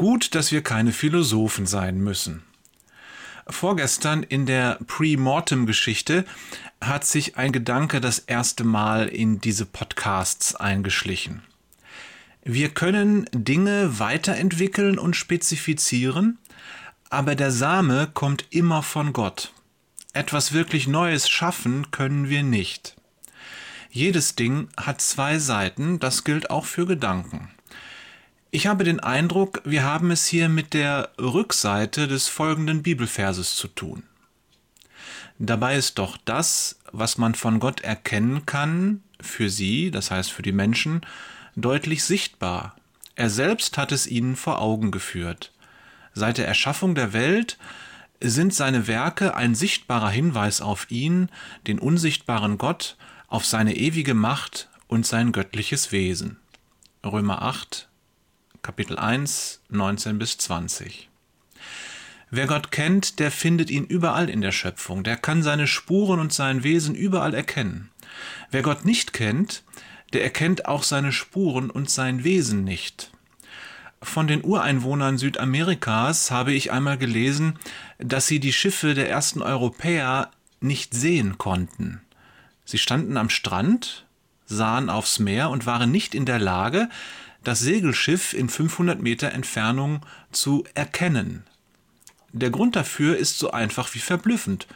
Gut, dass wir keine Philosophen sein müssen. Vorgestern in der Pre-Mortem-Geschichte hat sich ein Gedanke das erste Mal in diese Podcasts eingeschlichen. Wir können Dinge weiterentwickeln und spezifizieren, aber der Same kommt immer von Gott. Etwas wirklich Neues schaffen können wir nicht. Jedes Ding hat zwei Seiten, das gilt auch für Gedanken. Ich habe den Eindruck, wir haben es hier mit der Rückseite des folgenden Bibelverses zu tun. Dabei ist doch das, was man von Gott erkennen kann, für sie, das heißt für die Menschen, deutlich sichtbar. Er selbst hat es ihnen vor Augen geführt. Seit der Erschaffung der Welt sind seine Werke ein sichtbarer Hinweis auf ihn, den unsichtbaren Gott, auf seine ewige Macht und sein göttliches Wesen. Römer 8, Kapitel 1, 19 bis 20. Wer Gott kennt, der findet ihn überall in der Schöpfung, der kann seine Spuren und sein Wesen überall erkennen. Wer Gott nicht kennt, der erkennt auch seine Spuren und sein Wesen nicht. Von den Ureinwohnern Südamerikas habe ich einmal gelesen, dass sie die Schiffe der ersten Europäer nicht sehen konnten. Sie standen am Strand, sahen aufs Meer und waren nicht in der Lage, das Segelschiff in 500 Meter Entfernung zu erkennen. Der Grund dafür ist so einfach wie verblüffend.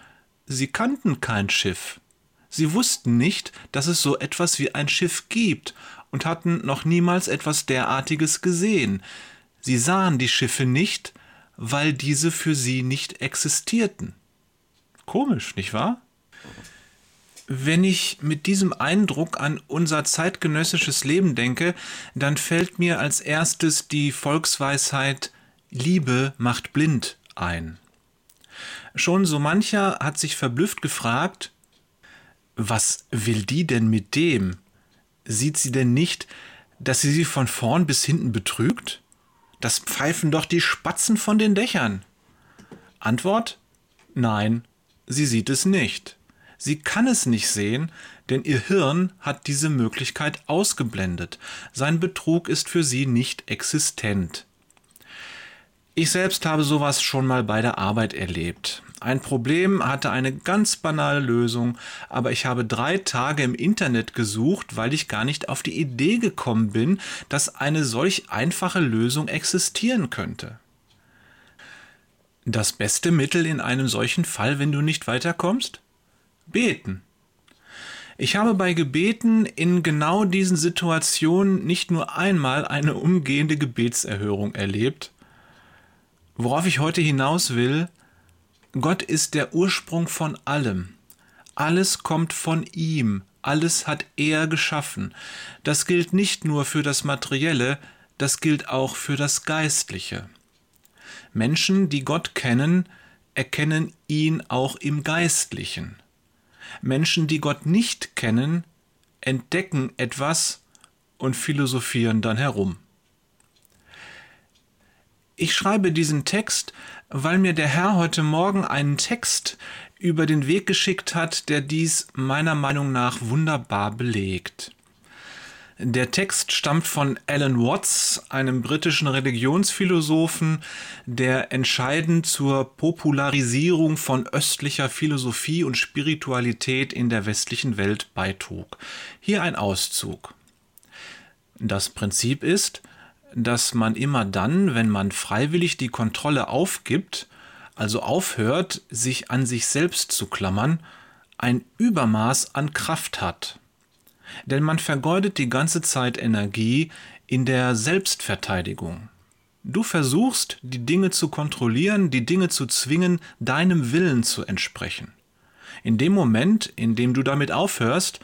Sie kannten kein Schiff. Sie wussten nicht, dass es so etwas wie ein Schiff gibt und hatten noch niemals etwas derartiges gesehen. Sie sahen die Schiffe nicht, weil diese für sie nicht existierten. Komisch, nicht wahr? Wenn ich mit diesem Eindruck an unser zeitgenössisches Leben denke, dann fällt mir als erstes die Volksweisheit Liebe macht blind ein. Schon so mancher hat sich verblüfft gefragt, was will die denn mit dem? Sieht sie denn nicht, dass sie sie von vorn bis hinten betrügt? Das pfeifen doch die Spatzen von den Dächern. Antwort? Nein, sie sieht es nicht. Sie kann es nicht sehen, denn ihr Hirn hat diese Möglichkeit ausgeblendet. Sein Betrug ist für sie nicht existent. Ich selbst habe sowas schon mal bei der Arbeit erlebt. Ein Problem hatte eine ganz banale Lösung, aber ich habe drei Tage im Internet gesucht, weil ich gar nicht auf die Idee gekommen bin, dass eine solch einfache Lösung existieren könnte. Das beste Mittel in einem solchen Fall, wenn du nicht weiterkommst? Beten. Ich habe bei Gebeten in genau diesen Situationen nicht nur einmal eine umgehende Gebetserhörung erlebt. Worauf ich heute hinaus will, Gott ist der Ursprung von allem. Alles kommt von ihm, alles hat er geschaffen. Das gilt nicht nur für das Materielle, das gilt auch für das Geistliche. Menschen, die Gott kennen, erkennen ihn auch im Geistlichen. Menschen, die Gott nicht kennen, entdecken etwas und philosophieren dann herum. Ich schreibe diesen Text, weil mir der Herr heute Morgen einen Text über den Weg geschickt hat, der dies meiner Meinung nach wunderbar belegt. Der Text stammt von Alan Watts, einem britischen Religionsphilosophen, der entscheidend zur Popularisierung von östlicher Philosophie und Spiritualität in der westlichen Welt beitrug. Hier ein Auszug. Das Prinzip ist, dass man immer dann, wenn man freiwillig die Kontrolle aufgibt, also aufhört, sich an sich selbst zu klammern, ein Übermaß an Kraft hat denn man vergeudet die ganze Zeit Energie in der Selbstverteidigung. Du versuchst, die Dinge zu kontrollieren, die Dinge zu zwingen, deinem Willen zu entsprechen. In dem Moment, in dem du damit aufhörst,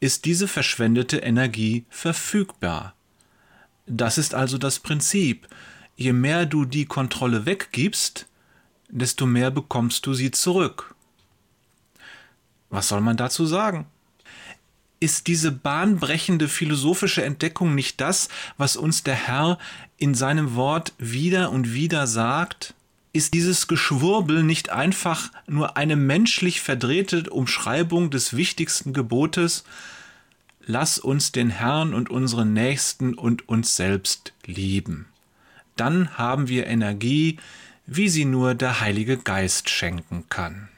ist diese verschwendete Energie verfügbar. Das ist also das Prinzip. Je mehr du die Kontrolle weggibst, desto mehr bekommst du sie zurück. Was soll man dazu sagen? Ist diese bahnbrechende philosophische Entdeckung nicht das, was uns der Herr in seinem Wort wieder und wieder sagt? Ist dieses Geschwurbel nicht einfach nur eine menschlich verdrehte Umschreibung des wichtigsten Gebotes? Lass uns den Herrn und unseren Nächsten und uns selbst lieben. dann haben wir Energie, wie sie nur der Heilige Geist schenken kann.